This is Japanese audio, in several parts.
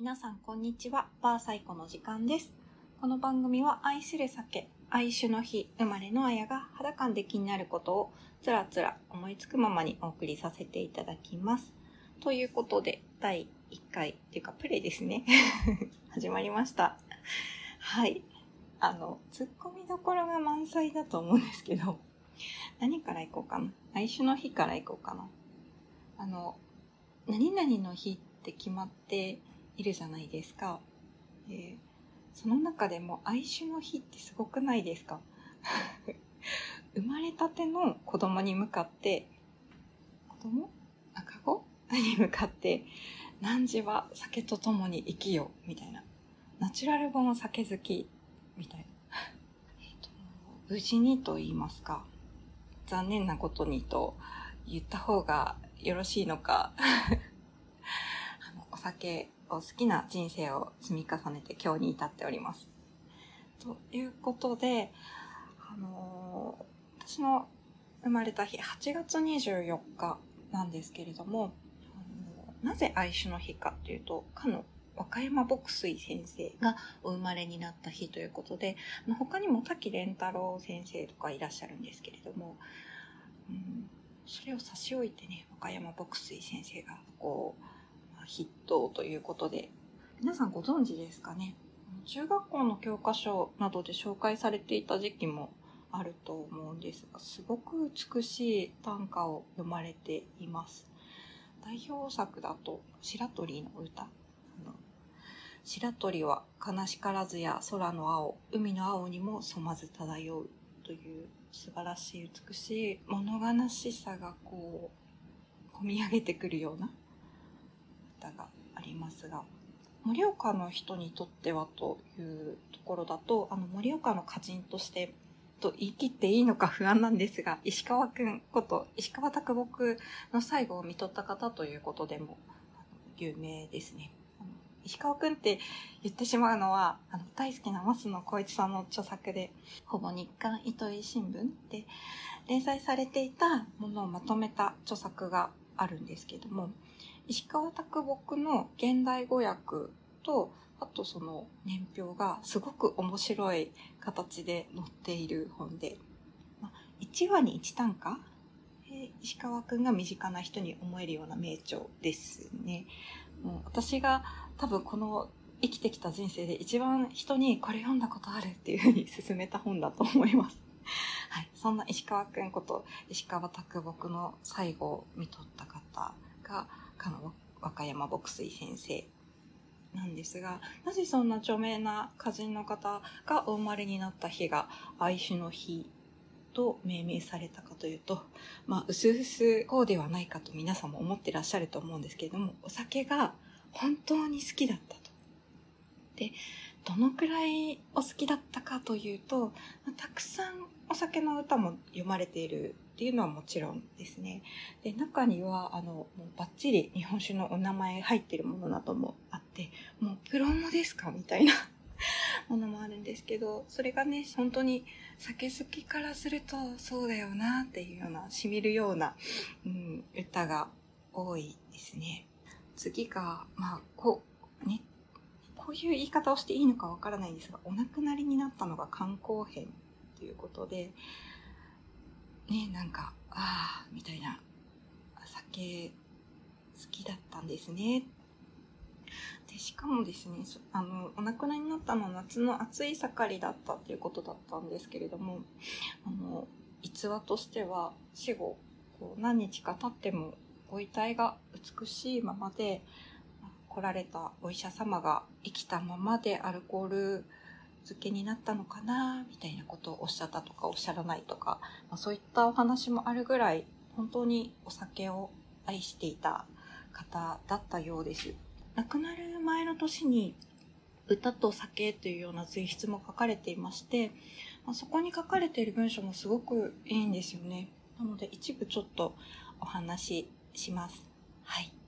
皆さんこんにちは。バーサイコの時間です。この番組は愛する酒、愛酒の日、生まれのあやが肌感で気になることをつらつら思いつくままにお送りさせていただきます。ということで、第1回っていうかプレイですね。始まりました。はい。あの、突っ込みどころが満載だと思うんですけど、何から行こうかな？愛酒の日から行こうかな？あの、何々の日って決まっているじゃないですか。えーその中でも愛酒の日ってすごくないですか？生まれたての子供に向かって、子供？赤子？に向かって、何時は酒と共に生きよ、みたいな。ナチュラル本酒好き、みたいな。無事にと言いますか、残念なことにと言った方がよろしいのか、あのお酒を好きな人生を積み重ねて今日に至っております。ということで、あのー私の生まれた日、8月24日なんですけれども、あのなぜ愛酒の日かというと、かの若山牧水先生がお生まれになった日ということで、他にも滝蓮太郎先生とかいらっしゃるんですけれども、うん、それを差し置いてね、若山牧水先生がこう、筆頭ということで、皆さんご存知ですかね？中学校の教科書などで紹介されていた時期もあると思うんですが、すごく美しい短歌を読まれています。代表作だと、白鳥の歌。あの白鳥は悲しからずや空の青、海の青にも染まず漂うという素晴らしい美しい物悲しさがこう、込み上げてくるような歌がありますが、盛岡の人にとってはというところだと、あの盛岡の歌人としてと言い切っていいのか不安なんですが、石川くんこと石川啄木の最後を見とった方ということでも有名ですね。石川くんって言ってしまうのは、あの大好きな増野光一さんの著作で、ほぼ日刊糸井新聞で連載されていたものをまとめた著作があるんですけども、石川啄木の現代語訳と、あとその年表がすごく面白い形で載っている本で、ま、1話に1短歌、え石川くんが身近な人に思えるような名著ですね。もう私が多分この生きてきた人生で一番人にこれ読んだことあるっていうふうに勧めた本だと思います。はい。そんな石川くんこと石川啄木の最後を見とった方が、かの若山牧水先生なんですが、なぜそんな著名な歌人の方がお生まれになった日が愛酒の日と命名されたかというと、まあ、うすうすこうではないかと皆さんも思ってらっしゃると思うんですけれども、お酒が本当に好きだったと。で、どのくらいお好きだったかというと、たくさんお酒の歌も読まれているっていうのはもちろんですね。で、中には、あの、もうバッチリ日本酒のお名前入ってるものなどもあって、もうプロモですかみたいな ものもあるんですけど、それがね、本当に酒好きからするとそうだよなっていうような、染みるような、うん、歌が多いですね。次が、まあ、こう、ね、こういう言い方をしていいのかわからないんですが、お亡くなりになったのが観光編ということで、ね、なんか、ああ、みたいな、酒好きだったんですね。で、しかもですね、あの、お亡くなりになったのは夏の暑い盛りだったっていうことだったんですけれども、あの、逸話としては、死後、こう何日か経ってもご遺体が美しいままで、来られたお医者様が生きたままでアルコール漬けになったのかなみたいなことをおっしゃったとかおっしゃらないとか、まあ、そういったお話もあるぐらい本当にお酒を愛していた方だったようです。亡くなる前の年に歌と酒というような随筆も書かれていまして、まあ、そこに書かれている文章もすごくいいんですよね。なので一部ちょっとお話しします。はい。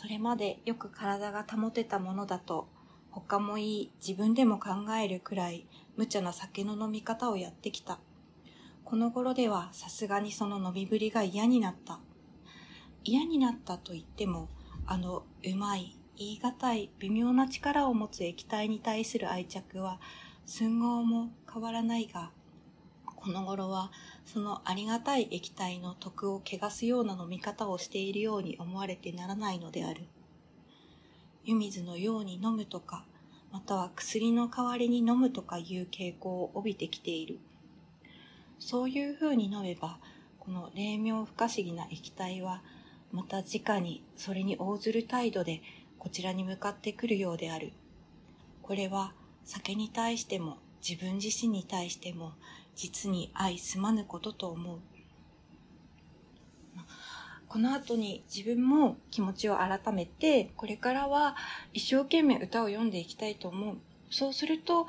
それまでよく体が保てたものだと他もいい自分でも考えるくらい無茶な酒の飲み方をやってきた。この頃ではさすがにその飲みぶりが嫌になった。嫌になったと言っても、あのうまい言い難い微妙な力を持つ液体に対する愛着は寸合も変わらないが、この頃はそのありがたい液体の徳を汚すような飲み方をしているように思われてならないのである。湯水のように飲むとか、または薬の代わりに飲むとかいう傾向を帯びてきている。そういう風に飲めば、この霊妙不可思議な液体は、また直にそれに応ずる態度でこちらに向かってくるようである。これは酒に対しても自分自身に対しても実に相すまぬことと思う。この後に自分も気持ちを改めて、これからは一生懸命歌を読んでいきたいと思う。そうすると、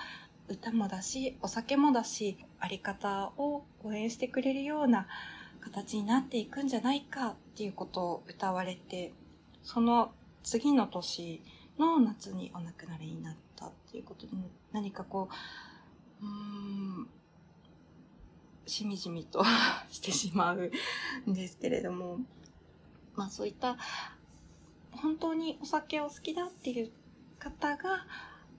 歌もだし、お酒もだし、あり方を応援してくれるような形になっていくんじゃないかっていうことを歌われて、その次の年の夏にお亡くなりになったっていうことで、何かこう、うーん、しみじみと してしまうんですけれども、まあそういった本当にお酒を好きだっていう方が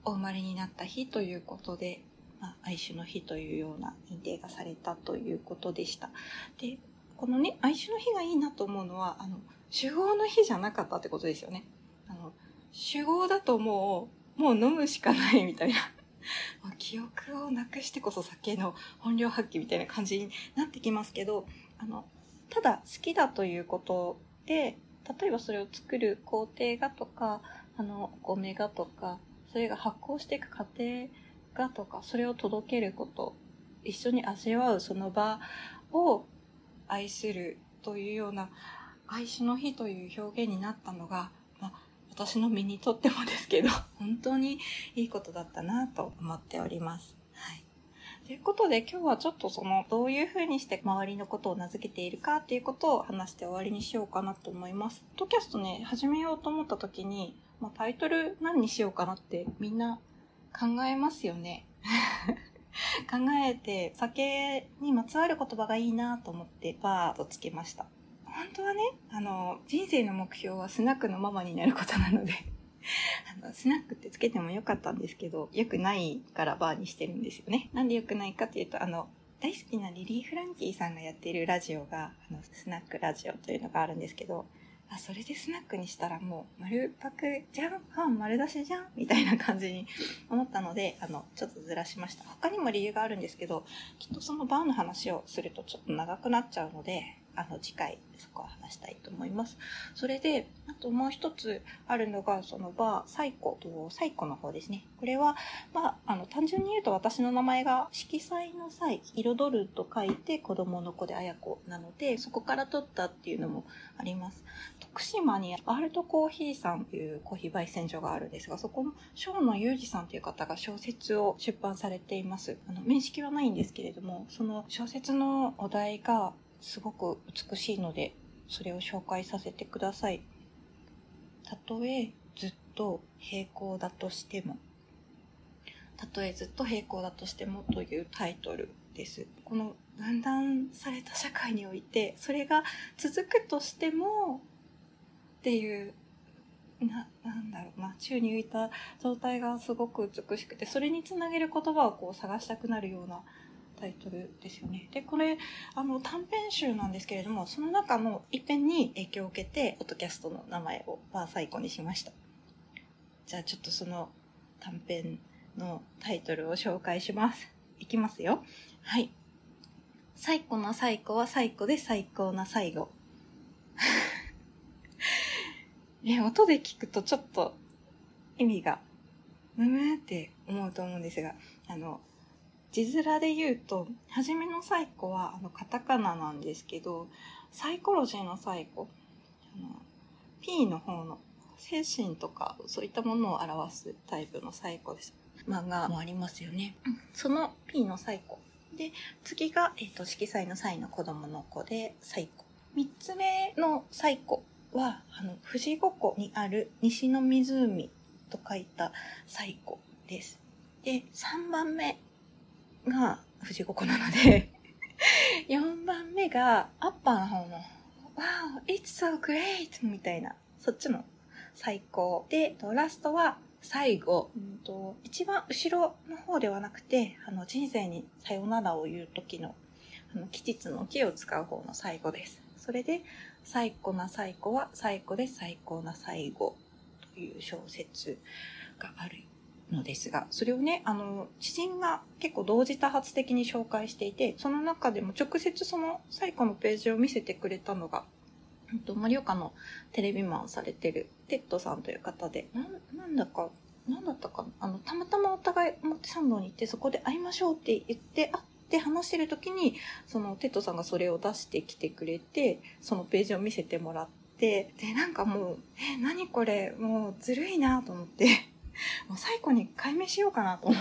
お生まれになった日ということで、まあ、愛酒の日というような認定がされたということでした。で、このね、愛酒の日がいいなと思うのは、あの、酒豪の日じゃなかったってことですよね。あの、酒豪だともう、もう飲むしかないみたいな。ま記憶をなくしてこそ酒の本領発揮みたいな感じになってきますけど、あの、ただ好きだということで、例えばそれを作る工程がとか、あの、お米がとか、それが発酵していく過程がとか、それを届けること、一緒に味わうその場を愛するというような愛しの日という表現になったのが、私の身にとってもですけど、本当にいいことだったなと思っております。ということで今日はちょっとそのどういうふうにして周りのことを名付けているかっていうことを話して終わりにしようかなと思います。ポッドキャストね、始めようと思った時に、まあ、タイトル何にしようかなってみんな考えますよね。考えて酒にまつわる言葉がいいなと思ってバーとつけました。本当はね、あの、人生の目標はスナックのママになることなので あの、スナックってつけてもよかったんですけど、良くないからバーにしてるんですよね。なんで良くないかっていうと、あの、大好きなリリー・フランキーさんがやっているラジオが、あの、スナックラジオというのがあるんですけど、あ、それでスナックにしたらもう丸パクじゃんあ、丸出しじゃんみたいな感じに 思ったので、あの、ちょっとずらしました。他にも理由があるんですけど、きっとそのバーの話をするとちょっと長くなっちゃうので、あの、次回そこは話したいと思います。それで、あともう一つあるのが、そのバー、サイコと、サイコの方ですね。これは、まあ、あの、単純に言うと私の名前が色彩の際、彩ると書いて子供の子で綾子なので、そこから取ったっていうのもあります。徳島にワールドコーヒーさんというコーヒー焙煎所があるんですが、そこの小野裕二さんという方が小説を出版されています。あの、面識はないんですけれども、その小説のお題がすごく美しいので、それを紹介させてください。たとえずっと平行だとしても、たとえずっと平行だとしてもというタイトルです。この分断された社会において、それが続くとしても、っていう、な、なんだろうな、宙に浮いた状態がすごく美しくて、それにつなげる言葉をこう探したくなるようなタイトルですよね。で、これ、あの、短編集なんですけれども、その中の一編に影響を受けて、ポッドキャストの名前をバーサイコにしました。じゃあちょっとその短編のタイトルを紹介します。いきますよ。はい。最古の最古は最古で最高な最後。ね、音で聞くとちょっと意味が、むむって思うと思うんですが、あの、字面で言うと、はじめのサイコは、あの、カタカナなんですけど、サイコロジーのサイコ、あの、P の方の精神とか、そういったものを表すタイプのサイコです。漫画もありますよね。その P のサイコ。で、次が、えっ、ー、と、色彩の際の子供の子で、サイコ。三つ目のサイコは、あの、富士五湖にある西の湖と書いたサイコです。で、三番目が藤子なので 4番目がアッパーの方の Wow, it's so great! みたいな、そっちの最高。で、ラストは最後、うんと、一番後ろの方ではなくて、あの、人生にさよならを言う時の、あの、期日の木を使う方の最後です。それで、最高な最高は最高で最高な最後という小説があるのですが、それをね、あの、知人が結構同時多発的に紹介していて、その中でも直接その最後のページを見せてくれたのが、盛岡のテレビマンされてるテッドさんという方で、なんだか、なんだったかな？あの、たまたまお互い表参道に行ってそこで会いましょうって言って会って話してる時に、そのテッドさんがそれを出してきてくれて、そのページを見せてもらって、で、なんかもう、え、何これ、もうずるいなと思って。もう最後に改名しようかなと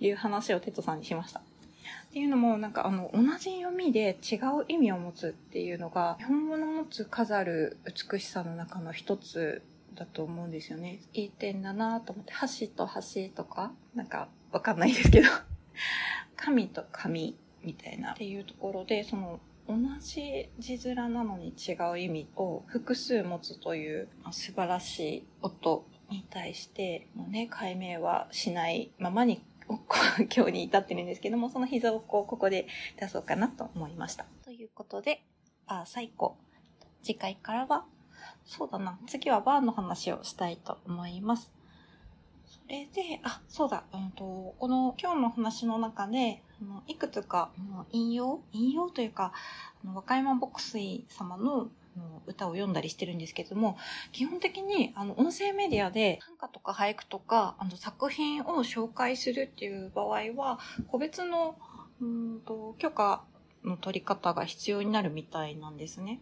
いう話をテッドさんにしました。っていうのも、なんかあの、同じ読みで違う意味を持つっていうのが、日本語の持つ飾る美しさの中の一つだと思うんですよね。いい点だなと思って、箸と箸とか、なんかわかんないですけど、神と神みたいなっていうところで、その、同じ字面なのに違う意味を複数持つという素晴らしい音に対して、もうね、解明はしないままに、今日に至ってるんですけども、その膝をこう、ここで出そうかなと思いました。ということで、バー最高。次回からは、そうだな、次はバーの話をしたいと思います。それで、あ、そうだ、うんと、この今日の話の中で、いくつか引用？引用というか、若山牧水様の歌を読んだりしてるんですけども、基本的にあの音声メディアで短歌とか俳句とかあの作品を紹介するっていう場合は、個別のうんと許可の取り方が必要になるみたいなんですね。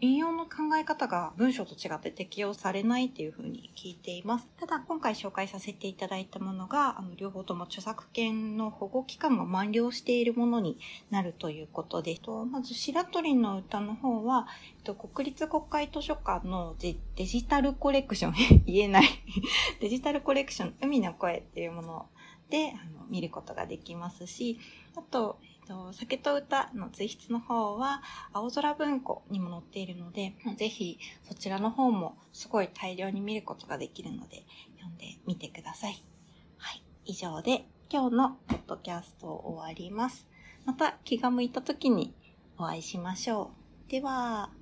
引用の考え方が文章と違って適用されないっていうふうに聞いています。ただ今回紹介させていただいたものが、あの両方とも著作権の保護期間が満了しているものになるということで、とまず白鳥の歌の方は、と国立国会図書館のデジタルコレクション、言えない デジタルコレクション、海の声っていうものであの見ることができますし、あと、と、酒と歌の随筆の方は、青空文庫にも載っているので、ぜひそちらの方もすごい大量に見ることができるので、読んでみてください。はい。以上で今日のポッドキャストを終わります。また気が向いた時にお会いしましょう。では、